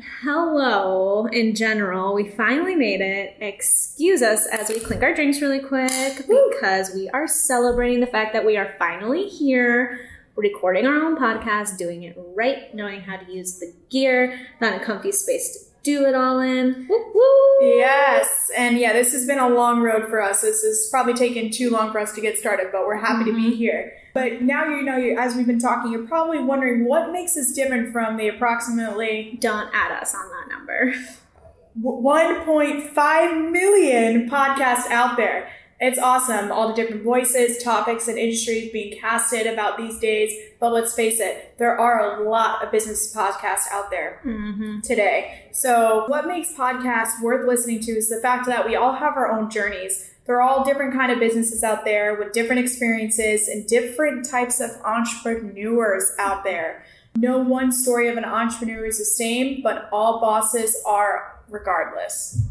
Hello, in general, we finally made it. Excuse us as we clink our drinks really quick because we are celebrating the fact that we are finally here, recording our own podcast, doing it right, knowing how to use the gear, found a comfy space to do it all in. Woo woo! Yes, and yeah, this has been a long road for us. This has probably taken too long for us to get started, but we're happy to be mm-hmm. here. But now you know, as we've been talking, you're probably wondering what makes us different from the approximately Don't add us on that number. 1.5 million podcasts out there. It's awesome. All the different voices, topics, and industries being casted about these days. But let's face it, there are a lot of business podcasts out there Mm-hmm. today. So what makes podcasts worth listening to is the fact that we all have our own journeys. There are all different kind of businesses out there with different experiences and different types of entrepreneurs out there. No one story of an entrepreneur is the same, but all bosses are regardless.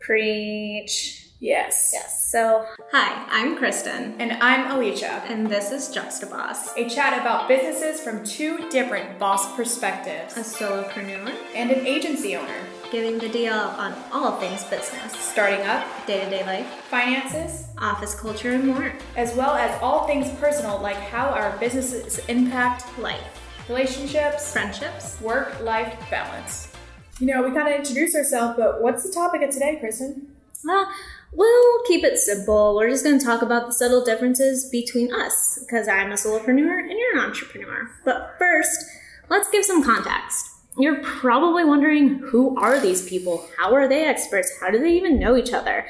Preach. Yes. Yes. So, hi, I'm Kristen, And I'm Alicia. and this is Juxtaboss, A chat about businesses from two different boss perspectives a solopreneur and an agency owner. Giving the deal on all things business, Starting up, day to day life, finances, office culture, and more. as well as all things personal like how our businesses impact Life, relationships, friendships. work life balance. You know, we kind of introduced ourselves, but what's the topic of today, Kristen? Well, we'll keep it simple. We're just going to talk about the subtle differences between us because I'm a solopreneur and you're an entrepreneur. But first, let's give some context. You're probably wondering who are these people? How are they experts? How do they even know each other?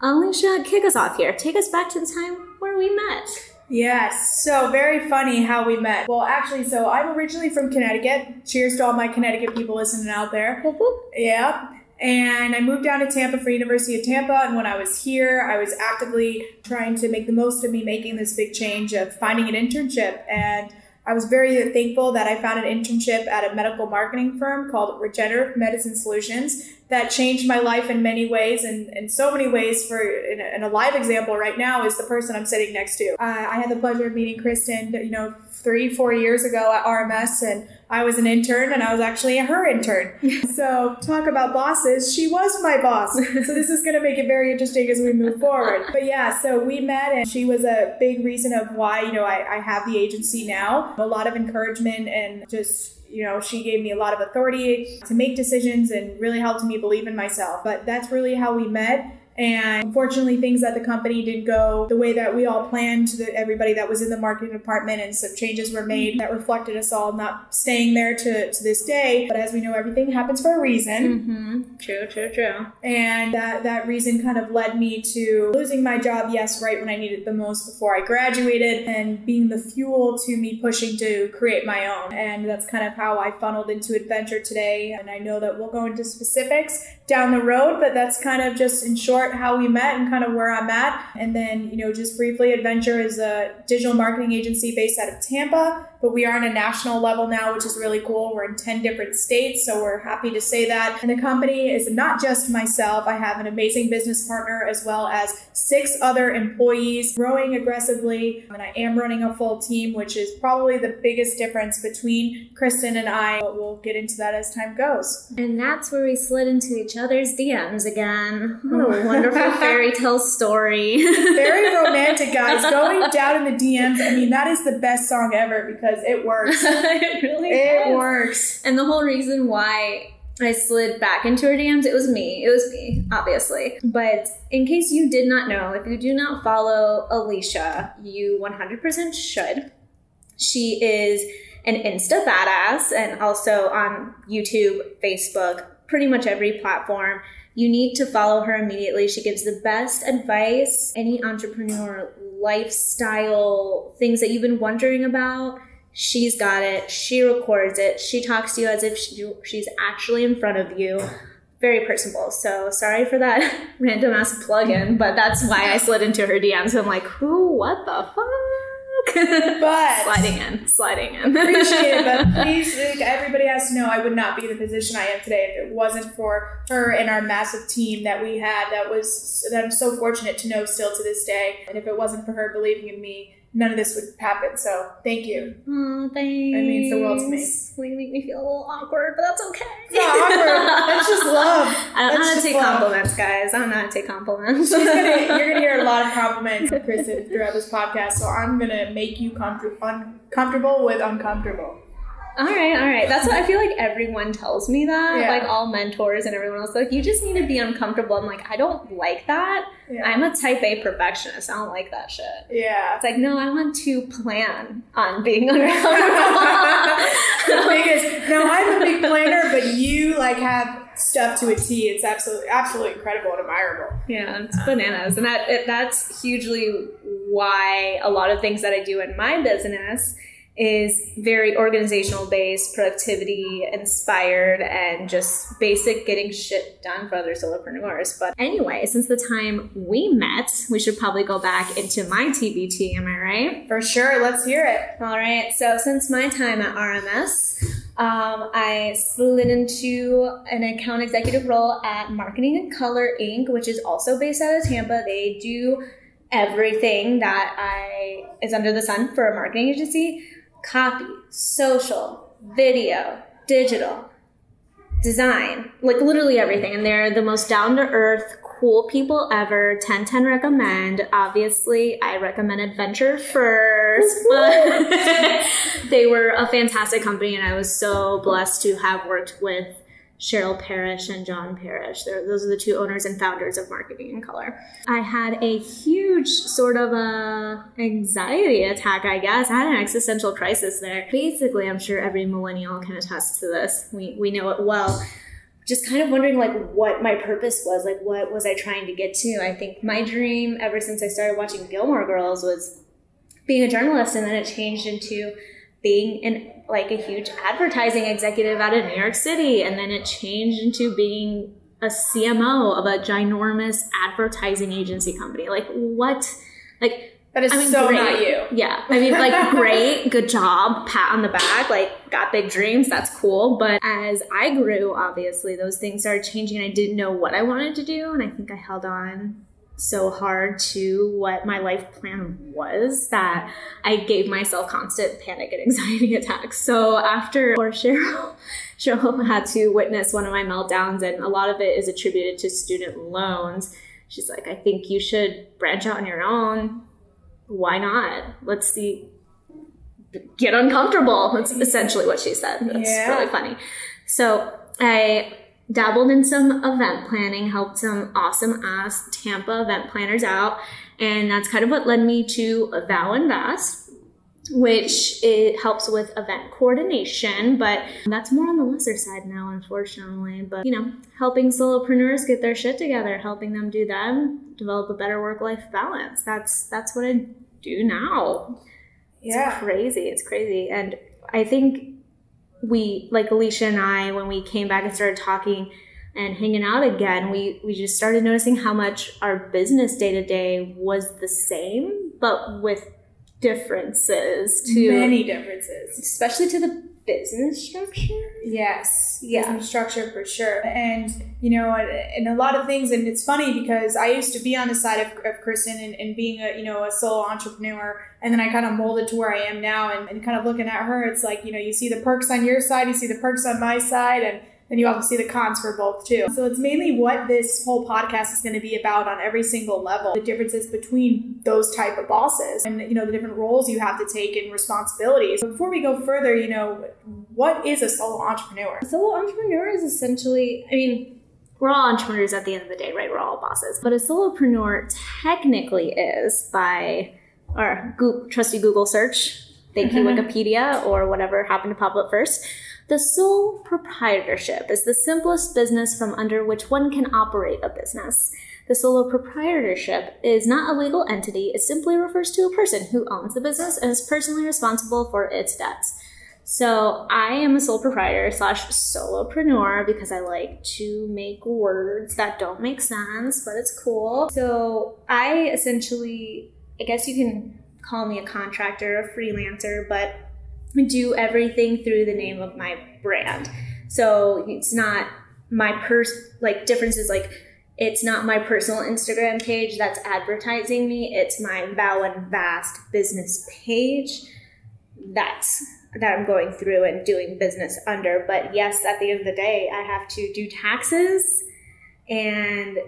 Alicia, kick us off here. Take us back to the time where we met. Yes, so very funny how we met. Well, actually, so I'm originally from Connecticut. Cheers to all my Connecticut people listening out there. Yeah. And I moved down to Tampa for University of Tampa. And when I was here, I was actively trying to make the most of me making this big change of finding an internship. And I was very thankful that I found an internship at a medical marketing firm called Regenerative Medicine Solutions that changed my life in many ways and in so many ways for in a, in a live example right now is the person i'm sitting next to. I i had the pleasure of meeting kristen you know three four years ago at rms and i was an intern and i was actually her intern. So talk about bosses. She was my boss. So this is going to make it very interesting as we move forward. But yeah so we met and she was a big reason of why you know i, I have the agency now. A lot of encouragement and just you know, she gave me a lot of authority to make decisions and really helped me believe in myself. But that's really how we met. And unfortunately, things at the company didn't go the way that we all planned to the, everybody that was in the marketing department, and some changes were made that reflected us all not staying there to, to this day. But as we know, everything happens for a reason. Mm-hmm. True, true, true. And that, that reason kind of led me to losing my job, yes, right when I needed it the most before I graduated, and being the fuel to me pushing to create my own. And that's kind of how I funneled into adventure today. And I know that we'll go into specifics down the road, but that's kind of just in short how we met and kind of where I'm at. And then, you know, just briefly, Adventure is a digital marketing agency based out of Tampa, but we are on a national level now, which is really cool. We're in 10 different states, so we're happy to say that. And the company is not just myself, I have an amazing business partner as well as six other employees growing aggressively. And I am running a full team, which is probably the biggest difference between Kristen and I. But we'll get into that as time goes. And that's where we slid into each other's DMs again. What a oh. wonderful fairy tale story. Very romantic, guys. Going down in the DMs, I mean, that is the best song ever because it works. it really It does. works. And the whole reason why I slid back into her DMs, it was me. It was me, obviously. But in case you did not know, if you do not follow Alicia, you 100% should. She is an Insta badass and also on YouTube, Facebook, pretty much every platform. You need to follow her immediately. She gives the best advice, any entrepreneur lifestyle things that you've been wondering about. She's got it. She records it. She talks to you as if she, she's actually in front of you. Very personable. So sorry for that random ass plug in, but that's why I slid into her DMs. I'm like, who? What the fuck? But sliding in, sliding in. appreciate it, but please, like, everybody has to know I would not be in the position I am today if it wasn't for her and our massive team that we had. That was that I'm so fortunate to know still to this day. And if it wasn't for her believing in me, none of this would happen. So thank you. Mm, oh, thanks. It means the world to me. We make me feel a little awkward, but that's okay. It's not awkward I don't know how to take flow. compliments, guys. I don't know how to take compliments. Gonna, you're gonna hear a lot of compliments from Kristen throughout this podcast, so I'm gonna make you comfort- uncomfortable with uncomfortable. All right, all right. That's what I feel like everyone tells me that. Yeah. Like all mentors and everyone else, like you just need to be uncomfortable. I'm like, I don't like that. Yeah. I'm a type A perfectionist. I don't like that shit. yeah. It's like, no, I want to plan on being the uncomfortable. biggest. No, I'm a big planner, but you like have stuff to a T. It's absolutely, absolutely incredible and admirable. yeah, it's bananas, and that it, that's hugely why a lot of things that I do in my business is very organizational based, productivity inspired, and just basic getting shit done for other solopreneurs. But anyway, since the time we met, we should probably go back into my TBT. Am I right? For sure. Let's hear it. All right. So since my time at RMS, um, I slid into an account executive role at Marketing in Color Inc., which is also based out of Tampa. They do everything that I is under the sun for a marketing agency: copy, social, video, digital, design, like literally everything. And they're the most down to earth, cool people ever. 1010 recommend. Obviously, I recommend Adventure first, but they were a fantastic company, and I was so blessed to have worked with Cheryl Parrish and John Parrish. They're, those are the two owners and founders of Marketing in Color. I had a huge sort of a anxiety attack, I guess. I had an existential crisis there. Basically, I'm sure every millennial can attest to this. We we know it well. Just kind of wondering like what my purpose was, like what was I trying to get to? I think my dream ever since I started watching Gilmore Girls was being a journalist and then it changed into being an like a huge advertising executive out of New York City and then it changed into being a CMO of a ginormous advertising agency company. Like what like That is I mean, so great. not you. yeah. I mean, like, great, good job, pat on the back, like, got big dreams, that's cool. But as I grew, obviously, those things started changing. I didn't know what I wanted to do. And I think I held on so hard to what my life plan was that I gave myself constant panic and anxiety attacks. So after, or Cheryl, Cheryl had to witness one of my meltdowns, and a lot of it is attributed to student loans. She's like, I think you should branch out on your own why not? Let's see. Get uncomfortable. That's essentially what she said. That's Yeah. really funny. So I dabbled in some event planning, helped some awesome ass Tampa event planners out, and that's kind of what led me to Vow and Vast, which it helps with event coordination, but that's more on the lesser side now, unfortunately. But you know, helping solopreneurs get their shit together, helping them do them, develop a better work-life balance. That's that's what I do now. It's Yeah. crazy. It's crazy. And I think we, like Alicia and I, when we came back and started talking and hanging out again, we, we just started noticing how much our business day to day was the same, but with differences to, Many differences. especially to the business structure. Yes. Yeah. Business structure for sure. And, you know, and, a lot of things. And it's funny because I used to be on the side of, of Kristen and, and being a, you know, a solo entrepreneur. And then I kind of molded to where I am now and, and kind of looking at her, it's like, you know, you see the perks on your side, you see the perks on my side. And then you also see the cons for both too. So it's mainly what this whole podcast is going to be about on every single level. The differences between those type of bosses and you know the different roles you have to take and responsibilities. Before we go further, you know, what is a solo entrepreneur? A solo entrepreneur is essentially, I mean, we're all entrepreneurs at the end of the day, right? We're all bosses. But a solopreneur technically is by our Google, trusty Google search. Thank you, Wikipedia, or whatever happened to pop up first. The sole proprietorship is the simplest business from under which one can operate a business. The solo proprietorship is not a legal entity, it simply refers to a person who owns the business and is personally responsible for its debts. So I am a sole proprietor slash solopreneur because I like to make words that don't make sense, but it's cool. So I essentially, I guess you can call me a contractor, a freelancer, but do everything through the name of my brand. So it's not my pers like differences like it's not my personal Instagram page that's advertising me. It's my Vow and Vast business page that's that I'm going through and doing business under. But yes, at the end of the day, I have to do taxes and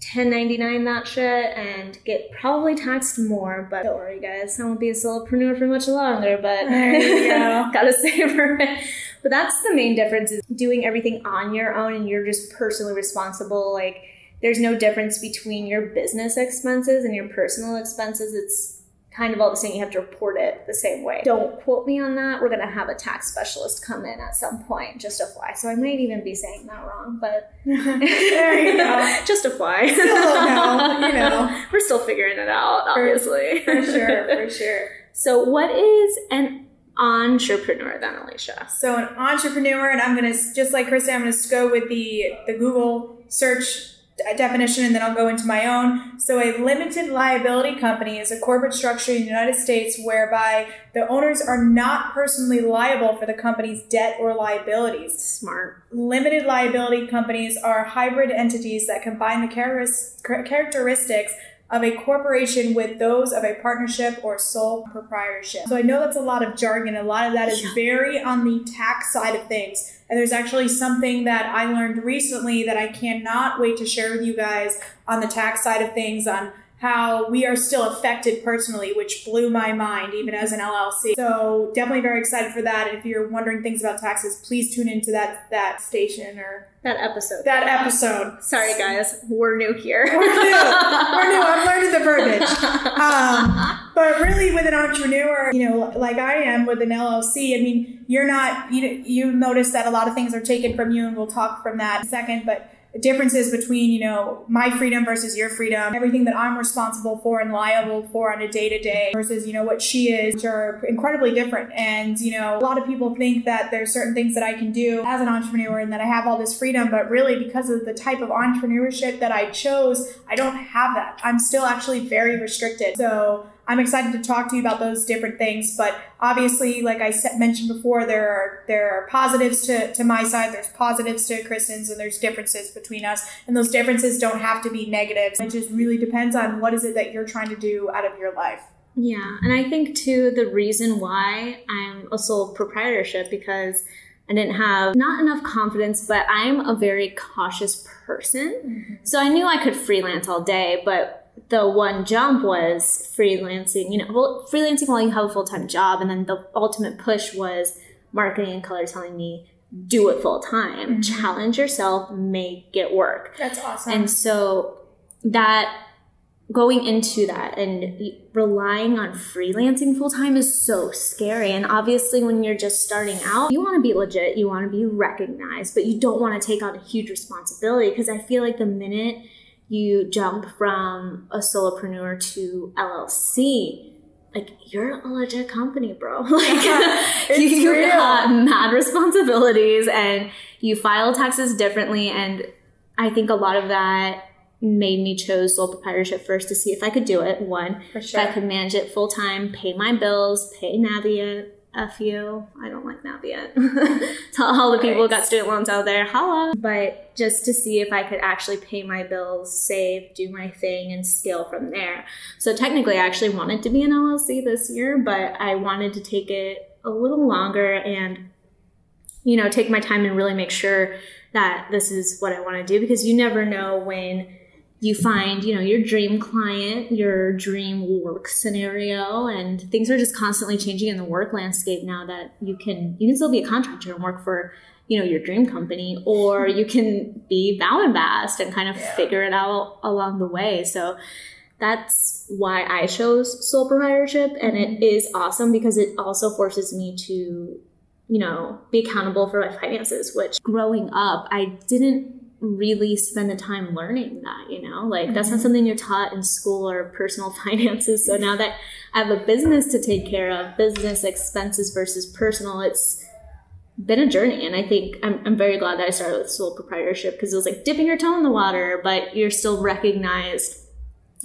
1099 that shit and get probably taxed more. But don't worry, guys, I won't be a solopreneur for much longer. But go. gotta savor it. But that's the main difference is doing everything on your own and you're just personally responsible. Like there's no difference between your business expenses and your personal expenses. It's kind of all the same. You have to report it the same way. Don't quote me on that. We're gonna have a tax specialist come in at some point, just a fly. So I might even be saying that wrong, but there you go. just a fly. Still don't know, you know. We're still figuring it out, obviously. For sure, for sure. So what is an entrepreneur then, Alicia? So an entrepreneur, and I'm gonna just like Kristen, I'm gonna go with the the Google search definition, and then I'll go into my own. So a limited liability company is a corporate structure in the United States whereby the owners are not personally liable for the company's debt or liabilities. Smart. Limited liability companies are hybrid entities that combine the characteristics of a corporation with those of a partnership or sole proprietorship. So I know that's a lot of jargon. A lot of that is very on the tax side of things. And there's actually something that I learned recently that I cannot wait to share with you guys on the tax side of things on how we are still affected personally, which blew my mind even as an LLC. So definitely very excited for that. And if you're wondering things about taxes, please tune into that that station or That episode. that episode. Sorry, guys. We're new here. We're new. We're new. I'm learning the verbiage. Um, but really, with an entrepreneur, you know, like I am with an LLC, I mean, you're not, you, you notice that a lot of things are taken from you, and we'll talk from that in a second. But differences between, you know, my freedom versus your freedom, everything that I'm responsible for and liable for on a day to day versus, you know, what she is, which are incredibly different. And, you know, a lot of people think that there's certain things that I can do as an entrepreneur and that I have all this freedom, but really because of the type of entrepreneurship that I chose, I don't have that. I'm still actually very restricted. So I'm excited to talk to you about those different things. But obviously, like I said, mentioned before, there are there are positives to, to my side, there's positives to Kristen's, and there's differences between us. And those differences don't have to be negatives. It just really depends on what is it that you're trying to do out of your life. Yeah, and I think too the reason why I'm a sole proprietorship because I didn't have not enough confidence, but I'm a very cautious person. Mm-hmm. So I knew I could freelance all day, but the one jump was freelancing, you know, well, freelancing while you have a full time job. And then the ultimate push was marketing in color telling me, do it full time, mm-hmm. challenge yourself, make it work. That's awesome. And so that going into that and relying on freelancing full time is so scary. And obviously, when you're just starting out, you want to be legit, you want to be recognized, but you don't want to take on a huge responsibility because I feel like the minute you jump from a solopreneur to LLC, like you're a legit company, bro. like you real. got mad responsibilities and you file taxes differently. And I think a lot of that made me chose sole proprietorship first to see if I could do it. One, For if I could manage it full time, pay my bills, pay Navient. F you. I don't like Navient. to all the people who got student loans out there, holla. But just to see if I could actually pay my bills, save, do my thing, and scale from there. So technically, I actually wanted to be an LLC this year, but I wanted to take it a little longer and, you know, take my time and really make sure that this is what I want to do because you never know when you find you know your dream client your dream work scenario and things are just constantly changing in the work landscape now that you can you can still be a contractor and work for you know your dream company or you can be Vow and Vast and kind of Yeah. figure it out along the way so that's why i chose sole proprietorship and it mm-hmm. is awesome because it also forces me to you know be accountable for my finances which growing up i didn't really spend the time learning that, you know? Like that's not mm-hmm. something you're taught in school or personal finances. So now that I have a business to take care of, business expenses versus personal, it's been a journey. And I think I'm, I'm very glad that I started with sole proprietorship because it was like dipping your toe in the water, but you're still recognized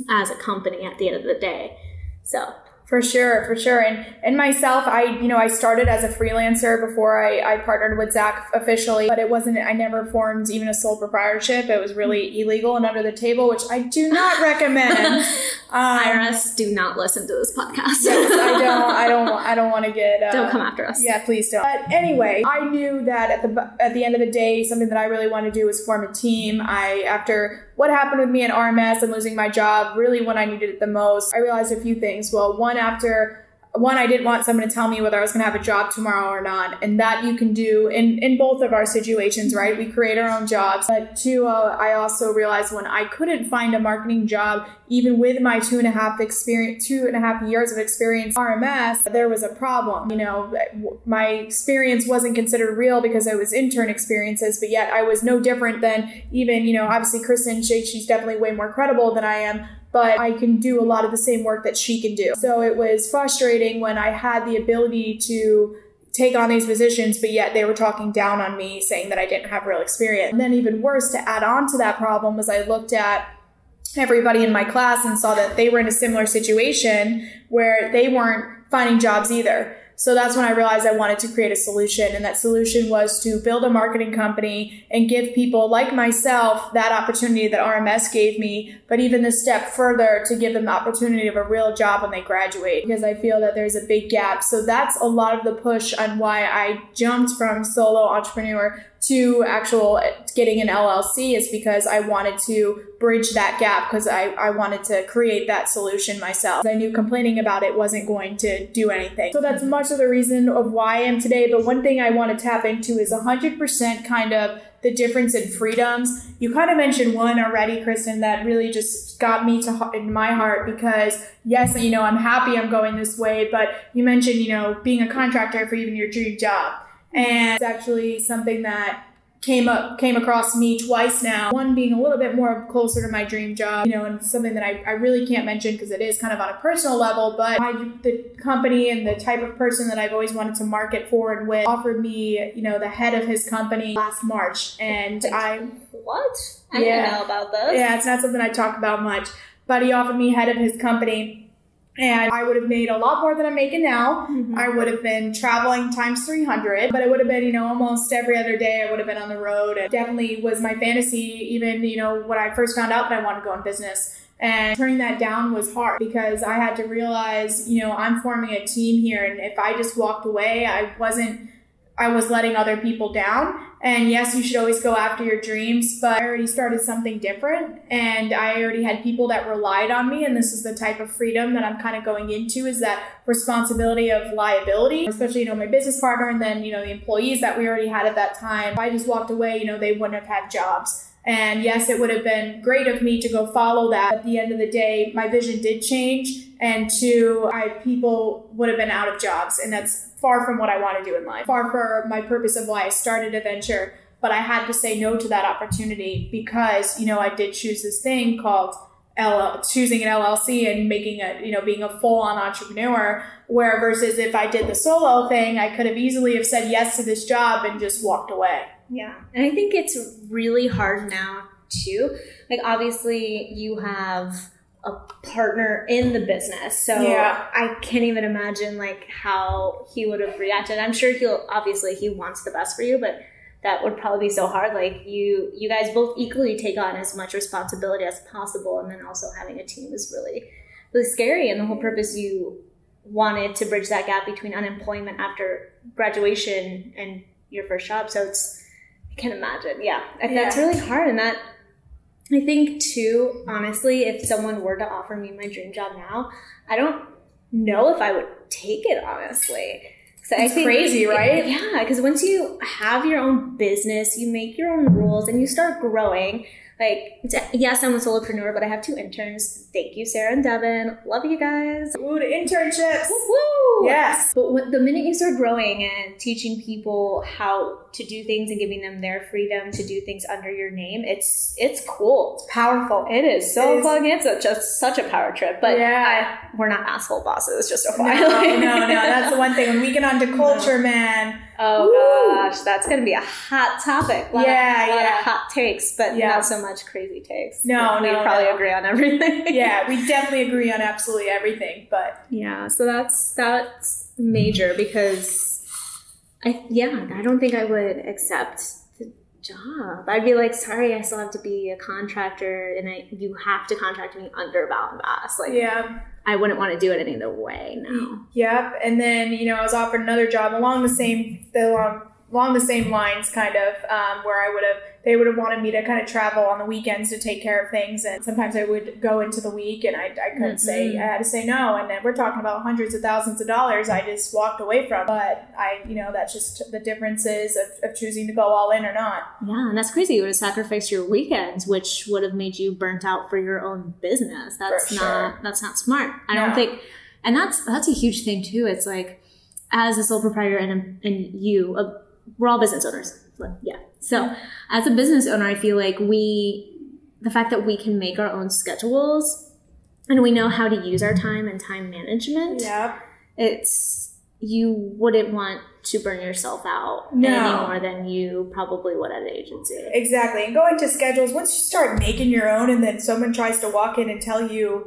as a company at the end of the day. So For sure, for sure. And and myself, I you know I started as a freelancer before I, I partnered with Zach officially, but it wasn't. I never formed even a sole proprietorship. It was really illegal and under the table, which I do not recommend. Um, IRS, do not listen to this podcast. yes, I don't. I don't. I don't want to get. Uh, don't come after us. Yeah, please don't. But anyway, I knew that at the at the end of the day, something that I really wanted to do was form a team. I after what happened with me at RMS and losing my job, really when I needed it the most, I realized a few things. Well, one after one, I didn't want someone to tell me whether I was going to have a job tomorrow or not. And that you can do in, in both of our situations, right? We create our own jobs. But two, uh, I also realized when I couldn't find a marketing job, even with my two and a half experience, two and a half years of experience RMS, there was a problem. You know, my experience wasn't considered real because it was intern experiences, but yet I was no different than even, you know, obviously Kristen, she, she's definitely way more credible than I am but I can do a lot of the same work that she can do. So it was frustrating when I had the ability to take on these positions, but yet they were talking down on me, saying that I didn't have real experience. And then even worse, to add on to that problem was I looked at everybody in my class and saw that they were in a similar situation where they weren't finding jobs either. So that's when I realized I wanted to create a solution. And that solution was to build a marketing company and give people like myself that opportunity that RMS gave me, but even the step further to give them the opportunity of a real job when they graduate because I feel that there's a big gap. So that's a lot of the push on why I jumped from solo entrepreneur to actual getting an LLC is because I wanted to bridge that gap because I, I wanted to create that solution myself. I knew complaining about it wasn't going to do anything. So that's much of the reason of why I am today. But one thing I want to tap into is 100% kind of the difference in freedoms. You kind of mentioned one already, Kristen, that really just got me to in my heart because yes, you know, I'm happy I'm going this way, but you mentioned, you know, being a contractor for even your dream job. Mm-hmm. And it's actually something that came up came across me twice now. One being a little bit more closer to my dream job you know and something that i, I really can't mention because it is kind of on a personal level but my, the company and the type of person that i've always wanted to market for and with offered me you know the head of his company last march. And i what? I yeah, didn't know about this. Yeah it's not something i talk about much but he offered me head of his company and I would have made a lot more than I'm making now. Mm-hmm. I would have been traveling times 300, but it would have been, you know, almost every other day I would have been on the road. It definitely was my fantasy, even, you know, when I first found out that I wanted to go in business. And turning that down was hard because I had to realize, you know, I'm forming a team here. And if I just walked away, I wasn't I was letting other people down. And yes, you should always go after your dreams, but I already started something different and I already had people that relied on me. And this is the type of freedom that I'm kind of going into is that responsibility of liability, especially, you know, my business partner and then, you know, the employees that we already had at that time. If I just walked away, you know, they wouldn't have had jobs. And yes, it would have been great of me to go follow that. At the end of the day, my vision did change. And two, I, people would have been out of jobs. And that's far from what I want to do in life, far from my purpose of why I started a venture. But I had to say no to that opportunity because, you know, I did choose this thing called LL, choosing an LLC and making a, you know, being a full on entrepreneur. Where versus if I did the solo thing, I could have easily have said yes to this job and just walked away. Yeah. And I think it's really hard now too. Like obviously you have a partner in the business. So yeah. I can't even imagine like how he would have reacted. I'm sure he'll obviously he wants the best for you, but that would probably be so hard. Like you you guys both equally take on as much responsibility as possible and then also having a team is really really scary and the whole purpose you wanted to bridge that gap between unemployment after graduation and your first job. So it's I can't imagine. Yeah. yeah. That's really hard and that I think too, honestly, if someone were to offer me my dream job now, I don't know if I would take it honestly. So it's think, crazy, right? Yeah, because once you have your own business, you make your own rules and you start growing like, yes, I'm a solopreneur, but I have two interns. Thank you, Sarah and Devin. Love you guys. Ooh, the internships. Woo! Yes. But the minute you start growing and teaching people how to do things and giving them their freedom to do things under your name, it's it's cool. It's powerful. It is so it fun. It's just such a power trip. But yeah, I, we're not asshole bosses. Just a no, no, no. That's the one thing. When we get onto uh-huh. culture, no. man Oh Woo! gosh, that's gonna be a hot topic. A Yeah, of, a lot yeah. of hot takes, but Yeah. not so much crazy takes. No, we no, probably no. agree on everything. yeah, we definitely agree on absolutely everything, but Yeah, so that's that's major because I yeah, I don't think I would accept the job. I'd be like, sorry, I still have to be a contractor and I you have to contract me under Vow and Vast. Like yeah. I wouldn't want to do it any other way now. Yep. And then, you know, I was offered another job along the same the along along the same lines kind of, um, where I would have they would have wanted me to kind of travel on the weekends to take care of things and sometimes I would go into the week and I, I couldn't say Mhm. I had to say no and then we're talking about hundreds of thousands of dollars I just walked away from. But I you know, that's just the differences of, of choosing to go all in or not. Yeah, and that's crazy. You would have sacrificed your weekends, which would have made you burnt out for your own business. That's not that's not smart. I No. don't think, and that's that's a huge thing too. It's like as a sole proprietor and and you, uh, we're all business owners. Yeah. So as a business owner, I feel like we, the fact that we can make our own schedules, and we know how to use our time and time management. Yeah. it's you wouldn't want to burn yourself out No. any more than you probably would at an agency. Exactly. And going to schedules, once you start making your own and then someone tries to walk in and tell you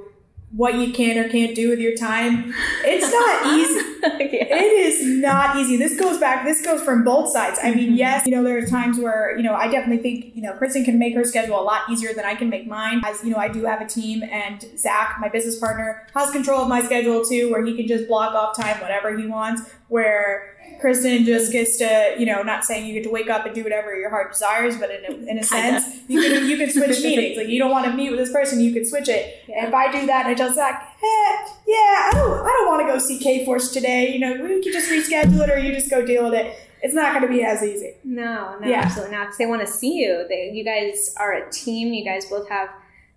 what you can or can't do with your time, it's not easy. yeah. It is not easy. This goes back, this goes from both sides. I mean, Mhm. yes, you know, there are times where, you know, I definitely think, you know, Kristen can make her schedule a lot easier than I can make mine. As, you know, I do have a team and Zach, my business partner, has control of my schedule too, where he can just block off time whenever he wants, where Kristen just gets to, you know, not saying you get to wake up and do whatever your heart desires, but in a, in a sense, you can you can switch meetings. Like you don't want to meet with this person, you can switch it. And if I do that, I tell Zach, eh, yeah, I don't, I don't want to go see Kforce today. You know, we can just reschedule it, or you just go deal with it. It's not going to be as easy. No, no, Yeah. absolutely not. Because they want to see you. They, you guys are a team. You guys both have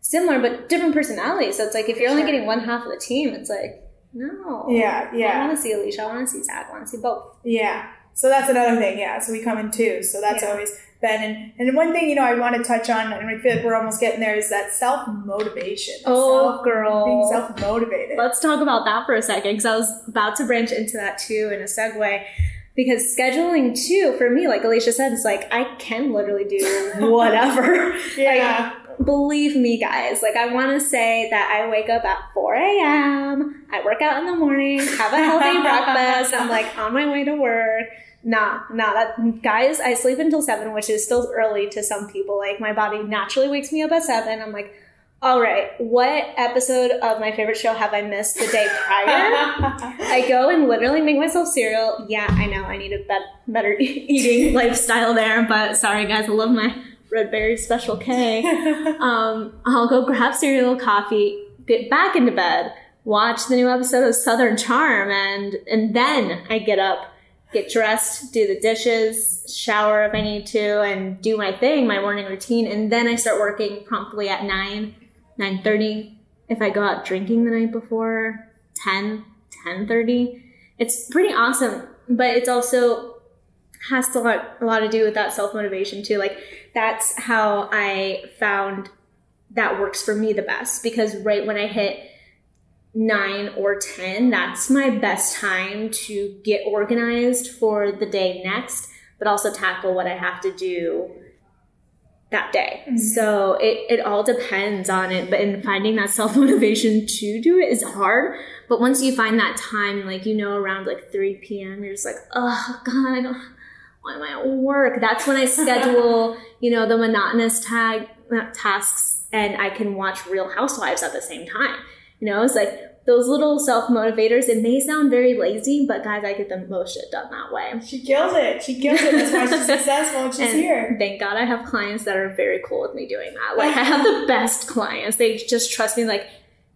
similar but different personalities. So it's like if you're only getting one half of the team, it's like no. Yeah, yeah. I want to see Alicia. I want to see Zach. I want to see both. yeah. So that's another thing. Yeah. So we come in two. So that's Yeah. always been and and one thing you know I want to touch on, and I feel like we're almost getting there, is that self motivation. Oh, girl. being self motivated. Let's talk about that for a second because I was about to branch into that too in a segue. Because scheduling too, for me, like Alicia said, it's like I can literally do whatever. yeah. Believe me, guys. Like I want to say that I wake up at 4 a.m. I work out in the morning, have a healthy breakfast. I'm like on my way to work. Nah, nah. That guys, I sleep until seven, which is still early to some people. Like my body naturally wakes me up at seven. I'm like, all right, what episode of my favorite show have I missed the day prior? I go and literally make myself cereal. Yeah, I know I need a bet- better eating lifestyle there, but sorry guys, I love my Red Berry Special K. Um, I'll go grab cereal, coffee, get back into bed, watch the new episode of Southern Charm, and and then I get up, get dressed, do the dishes, shower if I need to, and do my thing, my morning routine, and then I start working promptly at nine, nine thirty. If I go out drinking the night before, 10, 10.30. It's pretty awesome, but it's also has to lot, a lot to do with that self-motivation too. Like that's how I found that works for me the best because right when I hit nine or 10, that's my best time to get organized for the day next, but also tackle what I have to do that day. Mhm. So it, it all depends on it, but in finding that self motivation to do it is hard. But once you find that time, like, you know, around like 3 p.m., you're just like, oh God, I don't, am I at work? That's when I schedule, you know, the monotonous tag tasks and I can watch Real Housewives at the same time. You know, it's like those little self motivators. It may sound very lazy, but guys, I get the most shit done that way. She kills it. She kills it. That's why she's successful and she's And here. Thank God I have clients that are very cool with me doing that. Like I have the best clients. They just trust me, like,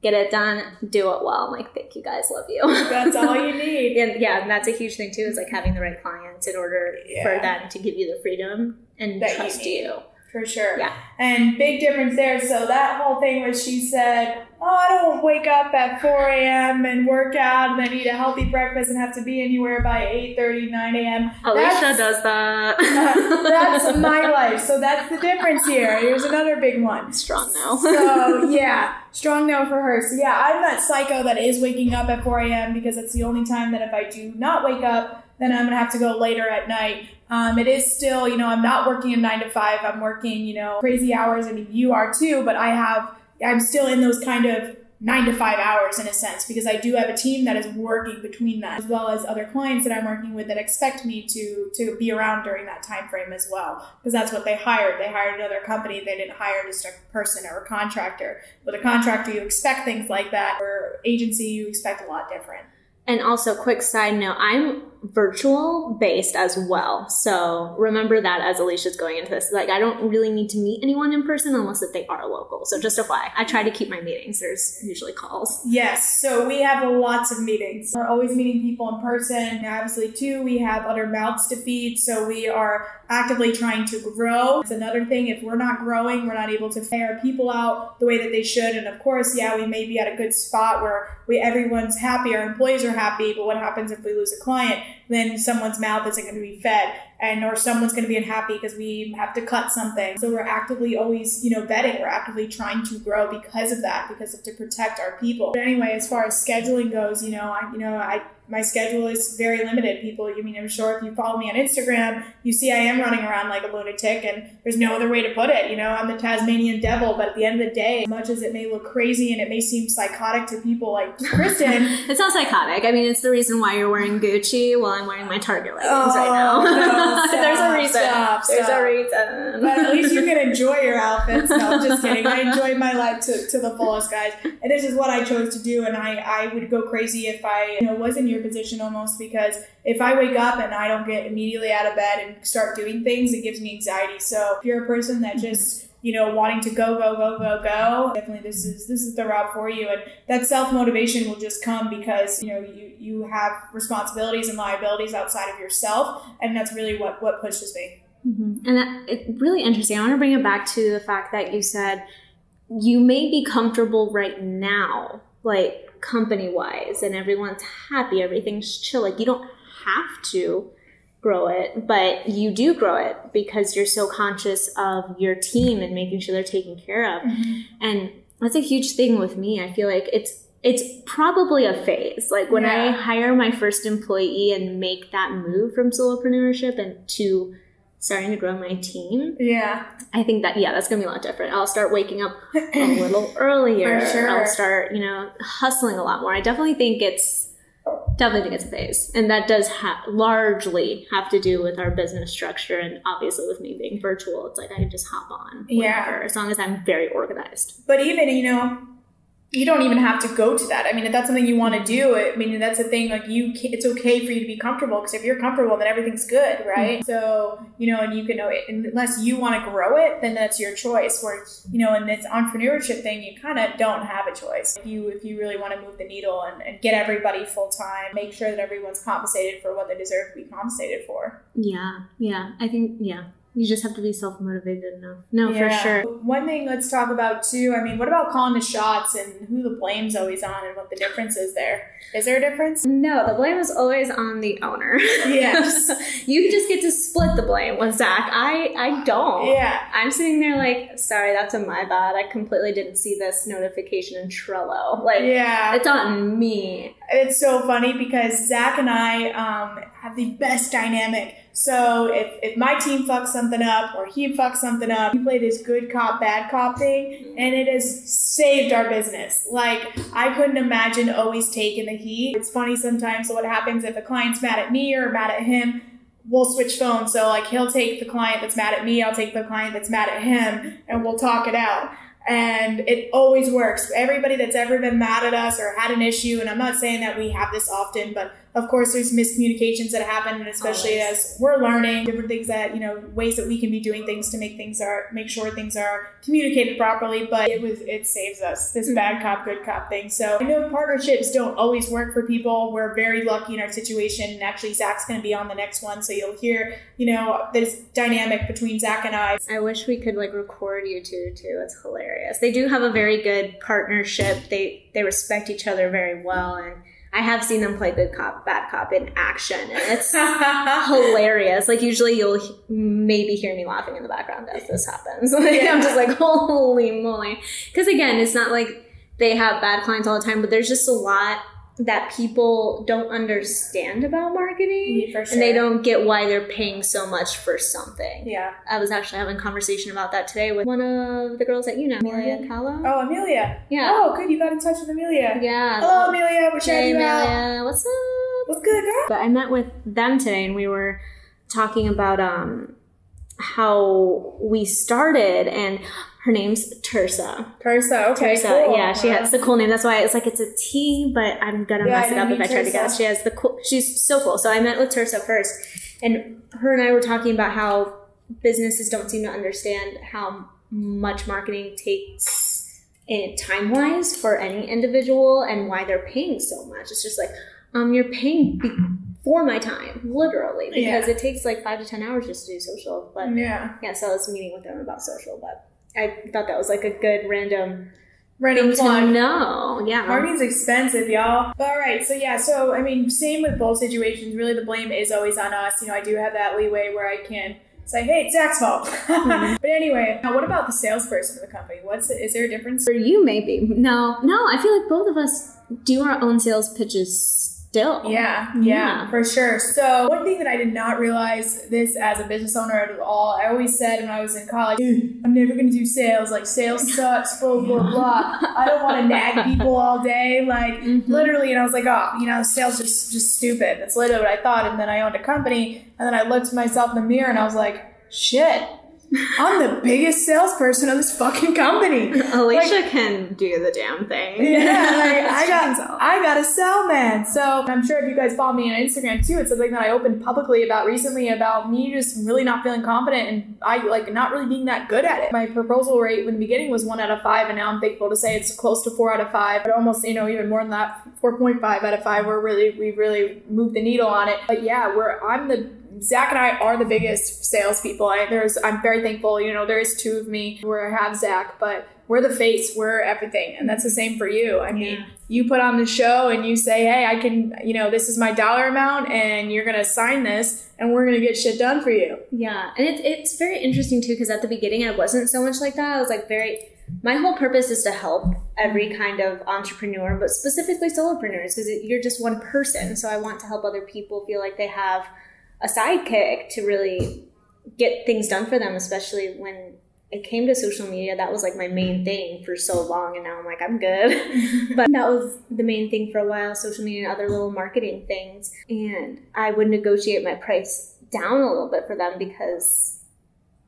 get it done, do it well. I'm like, thank you guys, love you. That's all you need. and yeah, and that's a huge thing too, is like having the right clients in order Yeah. for them to give you the freedom and That you trust need. you. For sure. Yeah. And big difference there. So that whole thing where she said, Oh, I don't wake up at 4 a.m. and work out and then eat a healthy breakfast and have to be anywhere by 8 9 a.m. Alicia That's- does that. That's my life. So that's the difference here. Here's another big one. Strong now. So yeah, strong no for her. So yeah, I'm that psycho that is waking up at 4 a.m. because it's the only time that if I do not wake up, then I'm gonna have to go later at night. Um, it is still, you know, I'm not working a nine to five. I'm working, you know, crazy hours. I mean, you are too, but I have, I'm still in those kind of nine to five hours in a sense because I do have a team that is working between that as well as other clients that I'm working with that expect me to to be around during that time frame as well because that's what they hired. They hired another company. They didn't hire just a person or a contractor. With a contractor, you expect things like that. Or agency, you expect a lot different. And also, quick side note, I'm virtual based as well. So remember that as Alicia's going into this. Like, I don't really need to meet anyone in person unless if they are local. So just a. I try to keep my meetings. There's usually calls. Yes. So we have lots of meetings. We're always meeting people in person. Obviously, too, we have other mouths to feed. So we are actively trying to grow. It's another thing. If we're not growing, we're not able to pay our people out the way that they should. And of course, yeah, we may be at a good spot where we everyone's happy, our employees are happy. But what happens if we lose a client? Then someone's mouth isn't going to be fed, and or someone's going to be unhappy because we have to cut something. So we're actively always, you know, betting. We're actively trying to grow because of that, because of to protect our people. But anyway, as far as scheduling goes, you know, I, you know, I my schedule is very limited. People, I mean, I'm sure if you follow me on Instagram, you see I am running around like a lunatic, and there's no other way to put it. You know, I'm the Tasmanian devil, but at the end of the day, as much as it may look crazy and it may seem psychotic to people like Kristen, it's not psychotic. I mean, it's the reason why you're wearing Gucci while I'm wearing my Target leggings oh, right now. No, there's a reason. Stop, there's stop. a reason. But at least you can enjoy your outfits. No, I'm just kidding. I enjoy my life to, to the fullest, guys. And this is what I chose to do, and I, I would go crazy if I you know was in your position almost because if I wake up and I don't get immediately out of bed and start doing things, it gives me anxiety. So if you're a person that mm-hmm. just you know wanting to go go go go go. Definitely this is this is the route for you. And that self-motivation will just come because you know you you have responsibilities and liabilities outside of yourself. And that's really what what pushes me mm-hmm. and that, it's really interesting. I want to bring it back to the fact that you said you may be comfortable right now like company wise and everyone's happy, everything's chill. Like you don't have to grow it, but you do grow it because you're so conscious of your team and making sure they're taken care of. Mm-hmm. And that's a huge thing with me. I feel like it's it's probably a phase. Like when yeah. I hire my first employee and make that move from solopreneurship and to starting to grow my team. Yeah. I think that, yeah, that's going to be a lot different. I'll start waking up a little earlier. For sure. I'll start, you know, hustling a lot more. I definitely think it's, definitely think it's a phase. And that does ha- largely have to do with our business structure. And obviously with me being virtual, it's like I can just hop on. Whenever, yeah. As long as I'm very organized. But even, you know, you don't even have to go to that. I mean, if that's something you want to do, I mean, that's the thing. Like, you, it's okay for you to be comfortable because if you're comfortable, then everything's good, right? Mm-hmm. So, you know, and you can know it. Unless you want to grow it, then that's your choice. Where, you know, in this entrepreneurship thing, you kind of don't have a choice. If you if you really want to move the needle and, and get everybody full time, make sure that everyone's compensated for what they deserve to be compensated for. Yeah, yeah, I think yeah. You just have to be self motivated enough. No, yeah. for sure. One thing let's talk about too. I mean, what about calling the shots and who the blame's always on and what the difference is there? Is there a difference? No, the blame is always on the owner. Yes. you just get to split the blame with Zach. I I don't. Yeah. I'm sitting there like, sorry, that's a my bad. I completely didn't see this notification in Trello. Like, yeah, it's on me. It's so funny because Zach and I um, have the best dynamic so if, if my team fucks something up or he fucks something up, we play this good cop, bad cop thing, and it has saved our business. Like I couldn't imagine always taking the heat. It's funny sometimes. So what happens if a client's mad at me or mad at him? We'll switch phones. So like he'll take the client that's mad at me, I'll take the client that's mad at him, and we'll talk it out and it always works. Everybody that's ever been mad at us or had an issue, and I'm not saying that we have this often, but of course there's miscommunications that happen and especially Always. as we're learning different things that you know ways that we can be doing things to make things are make sure things are communicated properly but it was it saves us this mm-hmm. bad cop good cop thing. So i know partnerships don't always work for people. We're very lucky in our situation and actually zach's going to be on the next one so you'll hear you know this dynamic between zach and i. I wish we could like record you two too. It's hilarious. They do have a very good partnership. They they respect each other very well and I have seen them play good cop, bad cop in action, and it's hilarious. Like usually, you'll maybe hear me laughing in the background as this happens. Like, yeah. I'm just like, holy moly! Because again, it's not like they have bad clients all the time, but there's just a lot that people don't understand about marketing sure. and they don't get why they're paying so much for something. Yeah. I was actually having a conversation about that today with one of the girls that you know, Amelia? Callow. Oh, Amelia. Yeah. Oh, good. You got in touch with Amelia. Yeah. Hello, Amelia. We're Hey, you out. What's up? What's good, girl? But I met with them today and we were talking about um how we started and her name's Tersa. Tersa. Okay. Tersa, cool. yeah, she has the cool name. That's why it's like it's a T, but I'm gonna Yeah, mess it up if I try to guess. She has the cool. She's so cool. So I met with Tersa first, and her and I were talking about how businesses don't seem to understand how much marketing takes in time wise for any individual and why they're paying so much. It's just like um, you're paying be- for my time, literally, because it takes like five to ten hours just to do social. But Yeah. yeah, so I was meeting with them about social, but I thought that was like a good random Random plug. know. Yeah. Marketing's expensive, y'all. But all right, so yeah, so I mean, same with both situations. Really, the blame is always on us. You know, I do have that leeway where I can say, "Hey, it's Zach's fault." Mm-hmm. but anyway, now what about the salesperson of the company? What's is there a difference? For you, maybe. No, no, I feel like both of us do our own sales pitches still. Yeah, yeah, Yeah. for sure. So one thing that I did not realize this as a business owner at all, I always said when I was in college, I'm never gonna do sales. Like sales sucks, blah blah blah. I don't want to nag people all day, like Mhm. literally. And I was like, oh, you know, sales just just stupid. That's literally what I thought. And then I owned a company, and then I looked at myself in the mirror, and I was like, shit. I'm the biggest salesperson of this fucking company. Alicia can do the damn thing. Yeah, like I got. I got a sell man. So I'm sure if you guys follow me on Instagram too, it's something that I opened publicly about recently about me just really not feeling confident and I like not really being that good at it. My proposal rate in the beginning was one out of five, and now I'm thankful to say it's close to four out of five, but almost you know even more than that, four point five out of five. We're really we really moved the needle on it. But yeah, we're I'm the Zach and I are the biggest salespeople. I, there's, I'm very thankful. You know, there is two of me where I have Zach, but we're the face, we're everything, and that's the same for you. I mean, Yeah. you put on the show and you say, "Hey, I can, you know, this is my dollar amount, and you're gonna sign this, and we're gonna get shit done for you." Yeah, and it, it's very interesting too because at the beginning I wasn't so much like that. I was like very. My whole purpose is to help every kind of entrepreneur, but specifically solopreneurs because you're just one person. So I want to help other people feel like they have a sidekick to really get things done for them, especially when it came to social media. That was like my main thing for so long, and now I'm like I'm good. but that was the main thing for a while social media and other little marketing things and i would negotiate my price down a little bit for them because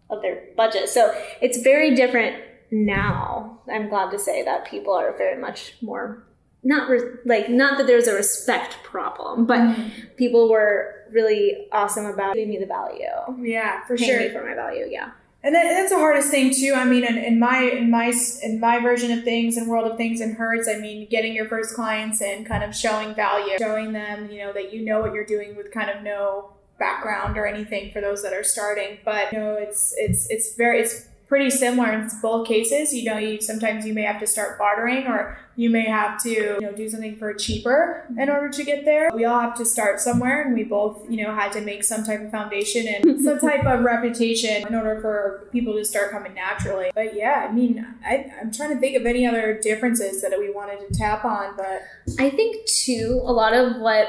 of their budget so it's very different now i'm glad to say that people are very much more not re- like not that there's a respect problem but mm-hmm. people were really awesome about giving me the value Yeah, for sure. me for my value yeah And that, that's the hardest thing too. I mean, in, in my in my in my version of things and world of things and hurts. I mean, getting your first clients and kind of showing value, showing them, you know, that you know what you're doing with kind of no background or anything for those that are starting. But you know, it's it's it's very it's pretty similar in both cases. You know, you sometimes you may have to start bartering or you may have to you know do something for cheaper in order to get there. We all have to start somewhere, and we both you know had to make some type of foundation and some type of reputation in order for people to start coming naturally. But yeah, I mean, I, I'm trying to think of any other differences that we wanted to tap on, but I think too, a lot of what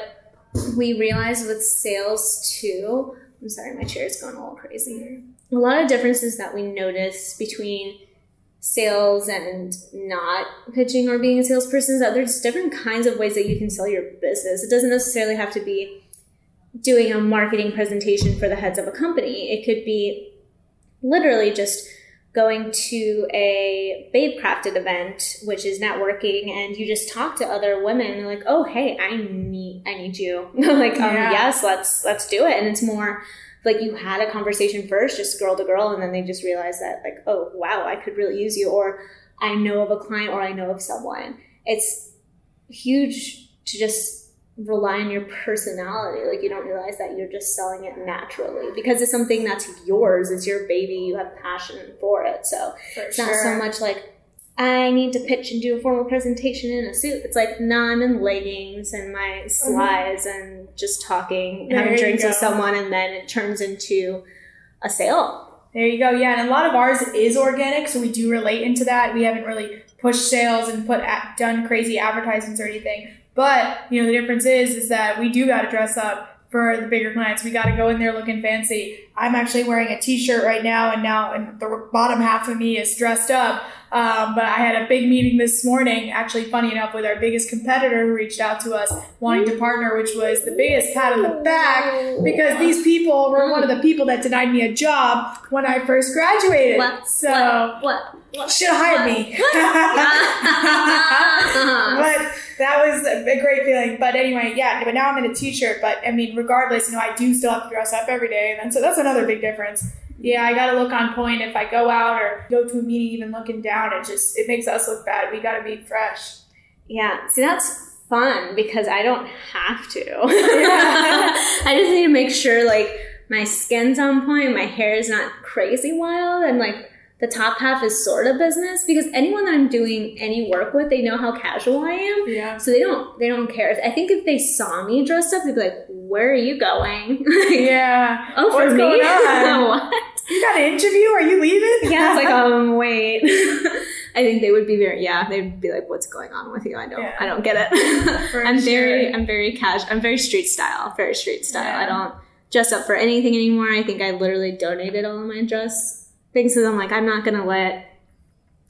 we realize with sales too. I'm sorry, my chair is going a little crazy here. A lot of differences that we notice between sales and not pitching or being a salesperson is that there's different kinds of ways that you can sell your business. It doesn't necessarily have to be doing a marketing presentation for the heads of a company. It could be literally just going to a babe crafted event which is networking and you just talk to other women and like oh hey i need i need you like um yes let's let's do it and it's more like you had a conversation first just girl to girl and then they just realize that like oh wow i could really use you or i know of a client or i know of someone it's huge to just rely on your personality. Like you don't realize that you're just selling it naturally because it's something that's yours. It's your baby. You have passion for it. So for it's not so much like I need to pitch and do a formal presentation in a suit. It's like no, I'm in leggings and my uh-huh. slides and just talking, There having drinks with someone, and then it turns into a sale. There you go. Yeah, and a lot of ours is organic, so we do relate into that. We haven't really pushed sales and put done crazy advertisements or anything. But you know, the difference is is that we do got to dress up for the bigger clients. We got to go in there looking fancy. I'm actually wearing a t-shirt right now, and now and the bottom half of me is dressed up. Um, but I had a big meeting this morning, actually funny enough, with our biggest competitor who reached out to us wanting to partner, which was the biggest pat on the back because these people were one of the people that denied me a job when I first graduated. What? So what? What? should have hired what? me. but that was a great feeling. But anyway, yeah. But now I'm in a t-shirt. But I mean, regardless, you know, I do still have to dress up every day, and so that's another big difference. Yeah, I got to look on point if I go out or go to a meeting even looking down. It just it makes us look bad. We got to be fresh. Yeah, see, that's fun because I don't have to. I just need to make sure like my skin's on point, my hair is not crazy wild, and like the top half is sort of business because anyone that I'm doing any work with, they know how casual I am. Yeah. So they don't they don't care. I think if they saw me dressed up, they'd be like, "Where are you going?" Yeah. Oh, for What's me? going on? what? You got an interview? Are you leaving? Yeah, it's like, um, wait. I think they would be very, yeah, they'd be like, what's going on with you? I don't, Yeah. I don't get it. I'm very, sure. I'm very casual. I'm very street style, very street style. Yeah. I don't dress up for anything anymore. I think I literally donated all of my dress things because I'm like, I'm not gonna let,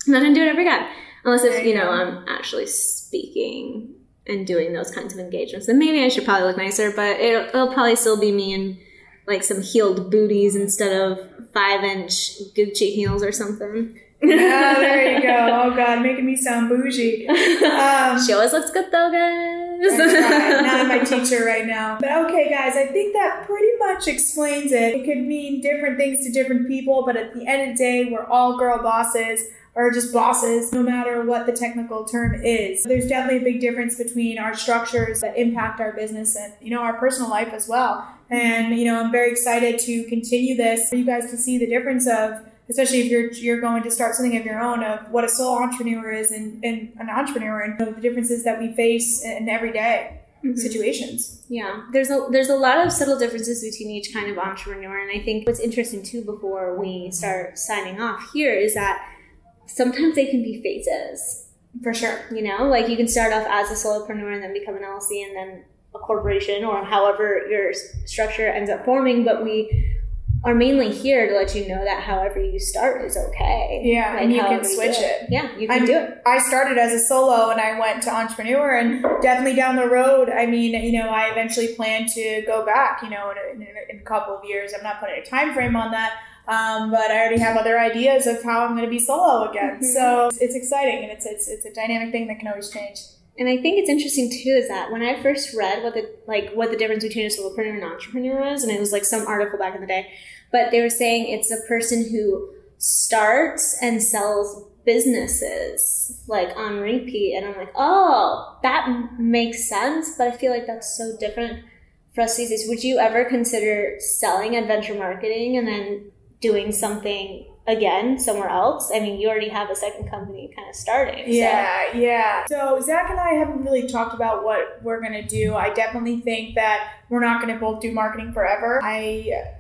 I'm not gonna do it ever again. Unless if, you you know. I'm actually speaking and doing those kinds of engagements. Then maybe I should probably look nicer, but it'll, it'll probably still be me in like some heeled booties instead of five inch Gucci heels or something. Yeah, there you go. Oh God, making me sound bougie. Um, she always looks good though, guys. Right. Not my teacher right now. But okay, guys, I think that pretty much explains it. It could mean different things to different people, but at the end of the day, we're all girl bosses or just bosses, no matter what the technical term is. There's definitely a big difference between our structures that impact our business and, you know, our personal life as well. And, you know, I'm very excited to continue this for you guys to see the difference of especially if you're you're going to start something of your own of what a sole entrepreneur is and, and an entrepreneur and the differences that we face in everyday Mhm. situations. Yeah, there's a there's a lot of subtle differences between each kind of entrepreneur, and I think what's interesting too before we start signing off here is that sometimes they can be phases. For sure. You know, like you can start off as a solopreneur and then become an LLC and then a corporation or however your structure ends up forming. But we are mainly here to let you know that however you start is okay. Yeah, and you can switch do it. Yeah, you can I'm- do it. I started as a solo and I went to entrepreneur and definitely down the road, I mean, you know, I eventually plan to go back, you know, in a, in a, couple of years. I'm not putting a time frame on that. Um, but I already have other ideas of how I'm going to be solo again. Mhm. So it's exciting and it's, it's, it's a dynamic thing that can always change. And I think it's interesting too is that when I first read what the like what the difference between a solopreneur and an entrepreneur was, and it was like some article back in the day, but they were saying it's a person who starts and sells businesses like on repeat, and I'm like, oh, that m- makes sense. But I feel like that's so different for us these days. Would you ever consider selling adventure marketing and then doing something again somewhere else? I mean, you already have a second company kind of starting. so- Yeah, yeah. So Zach and I haven't really talked about what we're gonna do. I definitely think that we're not gonna both do marketing forever. I,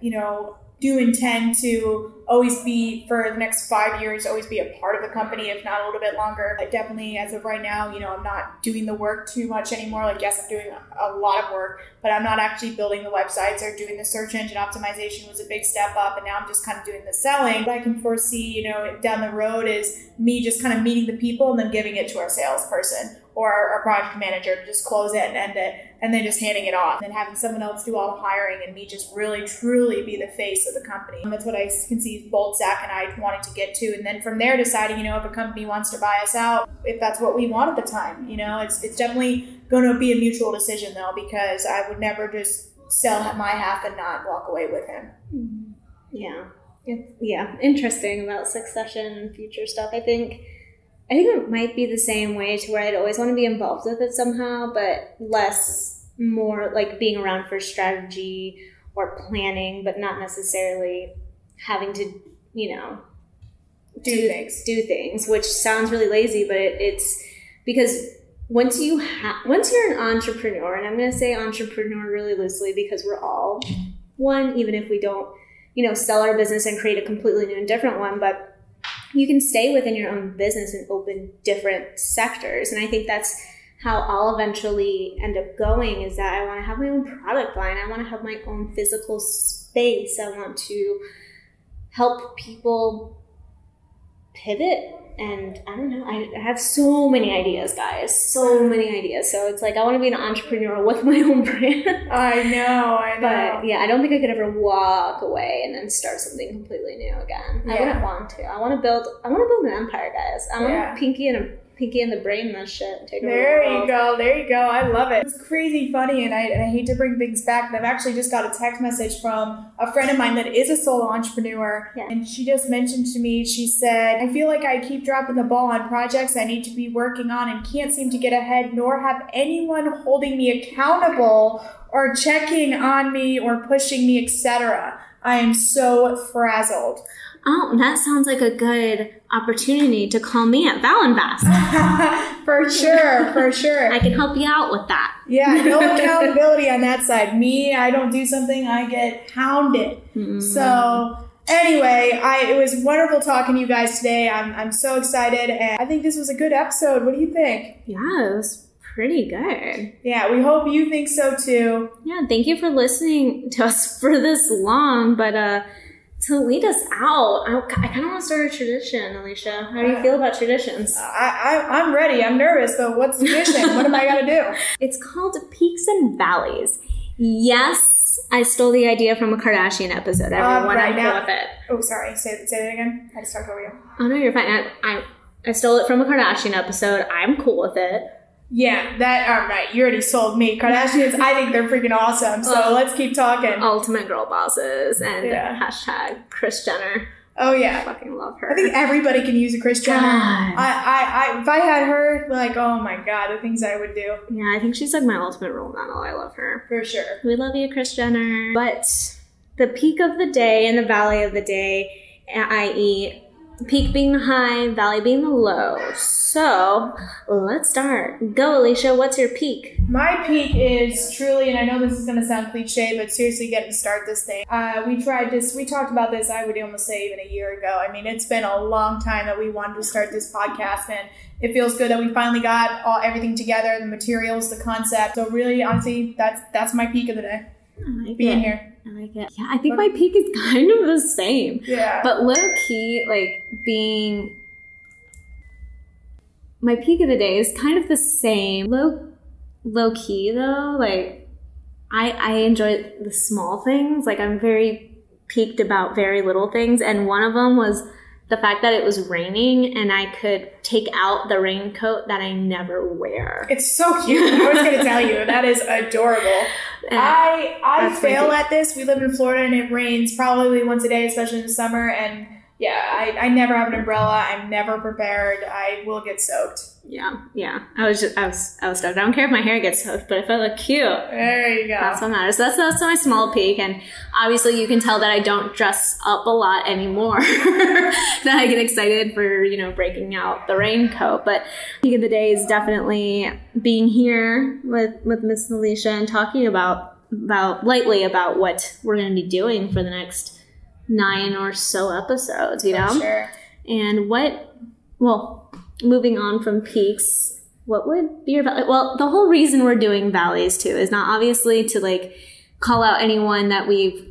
you know, do intend to always be for the next five years, always be a part of the company, if not a little bit longer. I definitely, as of right now, you know, I'm not doing the work too much anymore. Like, yes, I'm doing a, lot of work, but I'm not actually building the websites or doing the search engine optimization was a big step up, and now I'm just kind of doing the selling. What I can foresee, you know, down the road is me just kind of meeting the people and then giving it to our salesperson or our, project manager to just close it and end it, and then just handing it off, and having someone else do all the hiring, and me just really truly be the face of the company. And that's what I can see both Zach and I wanting to get to, and then from there deciding, you know, if a company wants to buy us out, if that's what we want at the time. You know, it's it's definitely going to be a mutual decision though, because I would never just sell my half and not walk away with him. Mhm. Yeah. Yeah. Interesting about succession and future stuff. I think I think it might be the same way to where I'd always want to be involved with it somehow, but less more like being around for strategy or planning, but not necessarily having to, you know, Do things. do things, which sounds really lazy, but it, it's because once you have once you're an entrepreneur, and I'm going to say entrepreneur really loosely because we're all one, even if we don't, you know, sell our business and create a completely new and different one, but you can stay within your own business and open different sectors, and I think that's how I'll eventually end up going is that I want to have my own product line. I want to have my own physical space. I want to help people pivot and I don't know. I have so many ideas, guys. So many ideas. So it's like I want to be an entrepreneur with my own brand. I know, I know. But yeah, I don't think I could ever walk away and then start something completely new again. I wouldn't want to. I want to build. I want to build an empire, guys. I want Yeah. Pinky and a Pinky and the Brain this shit. and Take over the There you go. There you go. I love it. It's crazy funny, and I, and I hate to bring things back, but I've actually just got a text message from a friend of mine that is a solo entrepreneur. Yeah. And she just mentioned to me, she said, I feel like I keep dropping the ball on projects I need to be working on and can't seem to get ahead, nor have anyone holding me accountable or checking on me or pushing me, etc. I am so frazzled. Oh, that sounds like a good opportunity to call me at Vow and Vast. for sure, for sure. I can help you out with that. Yeah, no accountability on that side. Me, I don't do something, I get hounded. Mm. So anyway, I it was wonderful talking to you guys today. I'm I'm so excited and I think this was a good episode. What do you think? yeah, it was pretty good. Yeah, we hope you think so too. Yeah, thank you for listening to us for this long, but uh to lead us out, I, I kind of want to start a tradition, Alicia. How do you feel uh, about traditions? I, I I'm ready. I'm nervous, but what's the mission? what am I going to do? It's called Peaks and Valleys. Yes, I stole the idea from a Kardashian episode. Uh, Everyone, right, I'm cool now- with it. Oh, sorry. Say say that again. I just talked over you. Oh no, you're fine. I, I I stole it from a Kardashian episode. I'm cool with it. Yeah, that all right. You already sold me. Kardashians. I think they're freaking awesome. So let's keep talking. Ultimate girl bosses and Yeah. hashtag Kris Jenner. Oh yeah, I fucking love her. I think everybody can use a Kris Jenner. God. I, I, I, if I had her, like, oh my god, the things I would do yeah, I think she's like my ultimate role model. I love her. for sure. We love you, Kris Jenner. But the peak of the day and the valley of the day, i.e., peak being the high, valley being the low. So let's start. Go, Alicia. What's your peak? My peak is truly, and I know this is going to sound cliche, but seriously, getting to start this thing. Uh, we tried this. We talked about this. I would almost say even a year ago. I mean, it's been a long time that we wanted to start this podcast, and it feels good that we finally got all everything together, the materials, the concept. So really, honestly, that's that's my peak of the day. Like Being it. here. I like it. Yeah, I think my peak is kind of the same. Yeah. But low key, like being my peak of the day is kind of the same. Low low key though, like I I enjoy the small things. Like I'm very peaked about very little things, and one of them was the fact that it was raining and I could take out the raincoat that I never wear. It's so cute. I was going to tell you that is adorable. And I I fail at this. We live in Florida and it rains probably once a day, especially in the summer. And yeah, I, I never have an umbrella. I'm never prepared. I will get soaked. yeah, yeah. I was just I was I was stoked. I don't care if my hair gets soaked, but if I look cute, There you go. That's what matters. That's that's my small peak, and obviously you can tell that I don't dress up a lot anymore. that I get excited for you know breaking out the raincoat. But peak of the day is definitely being here with with Miss Alicia and talking about about lightly about what we're going to be doing for the next nine or so episodes. You know, Sure. and what well moving on from peaks what would be your well the whole reason we're doing valleys too is not obviously to like call out anyone that we've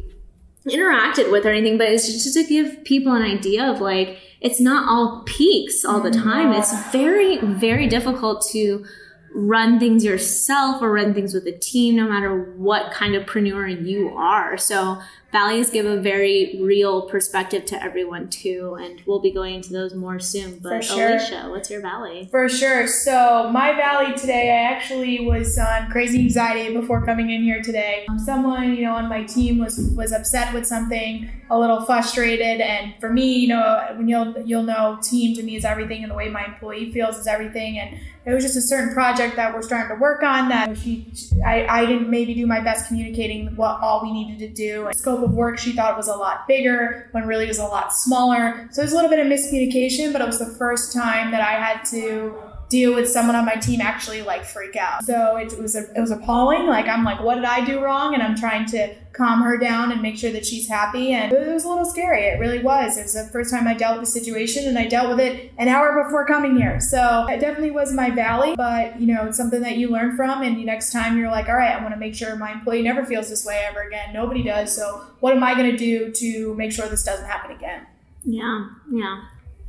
interacted with or anything but it's just to give people an idea of like it's not all peaks all the mm-hmm. time it's very very difficult to run things yourself or run things with a team no matter what kind of preneur you are so valleys give a very real perspective to everyone too and we'll be going into those more soon but sure. alicia what's your valley For sure. So my valley today, I actually was on crazy anxiety before coming in here today. Um, someone, you know, on my team was was upset with something, a little frustrated, and for me, you know, when you'll you'll know, team to me is everything, and the way my employee feels is everything. And it was just a certain project that we're starting to work on that she, I, I didn't maybe do my best communicating what all we needed to do. And scope of work she thought was a lot bigger when really was a lot smaller. So there's a little bit of miscommunication, but it was the first time that I had to with someone on my team actually like freak out. So it was a, it was appalling. Like I'm like, what did I do wrong? And I'm trying to calm her down and make sure that she's happy. And it was a little scary. It really was. It was the first time I dealt with the situation, and I dealt with it an hour before coming here. So it definitely was my valley, but you know, it's something that you learn from. And the next time you're like, all right, I want to make sure my employee never feels this way ever again. Nobody does. So what am I going to do to make sure this doesn't happen again? Yeah, yeah.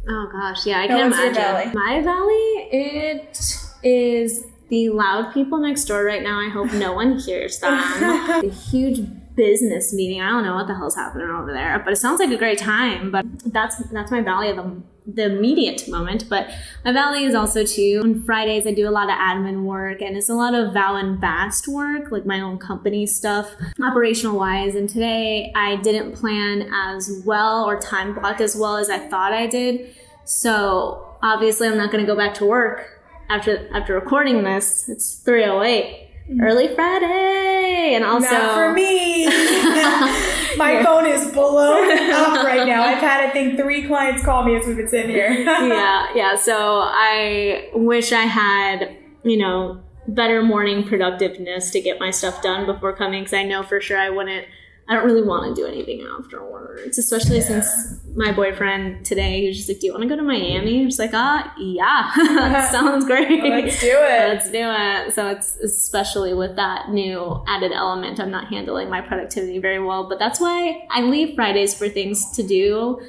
Oh gosh, yeah, I can imagine. My valley, it is the loud people next door right now. I hope no one hears them. the huge business meeting. I don't know what the hell's happening over there, but it sounds like a great time. But that's that's my valley of the the immediate moment. But my valley is also too. On Fridays, I do a lot of admin work, and it's a lot of Vow and Vast work, like my own company stuff, operational wise. And today, I didn't plan as well or time block as well as I thought I did. So obviously, I'm not going to go back to work after after recording this. It's 3:08. Mm-hmm. Early Friday, and also Not for me. My phone is blown up right now. I've had, I think, three clients call me as we've been sitting here. yeah, yeah. So I wish I had, you know, better morning productiveness to get my stuff done before coming because I know for sure I wouldn't. I don't really want to do anything afterwards, especially since my boyfriend today he was just like, "Do you want to go to Miami?" I'm just like, "Ah, yeah, sounds great." Let's do it. Let's do it. So it's especially with that new added element, I'm not handling my productivity very well. But that's why I leave Fridays for things to do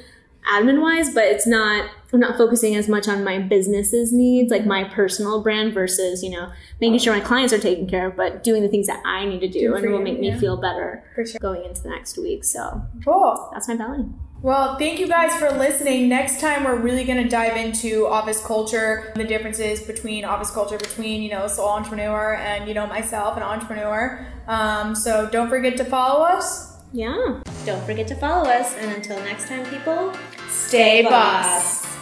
admin wise, but it's not I'm not focusing as much on my business's needs, like my personal brand versus, you know, making sure my clients are taken care of, but doing the things that I need to do, Do and for will you, make me yeah. feel better For sure. going into the next week. So Cool. that's my belly. Well, thank you guys for listening. Next time, we're really going to dive into office culture, the differences between office culture between, you know, a sole entrepreneur and, you know, myself, an entrepreneur. Um, so don't forget to follow us. Yeah. Don't forget to follow us. And until next time, people, Stay boss.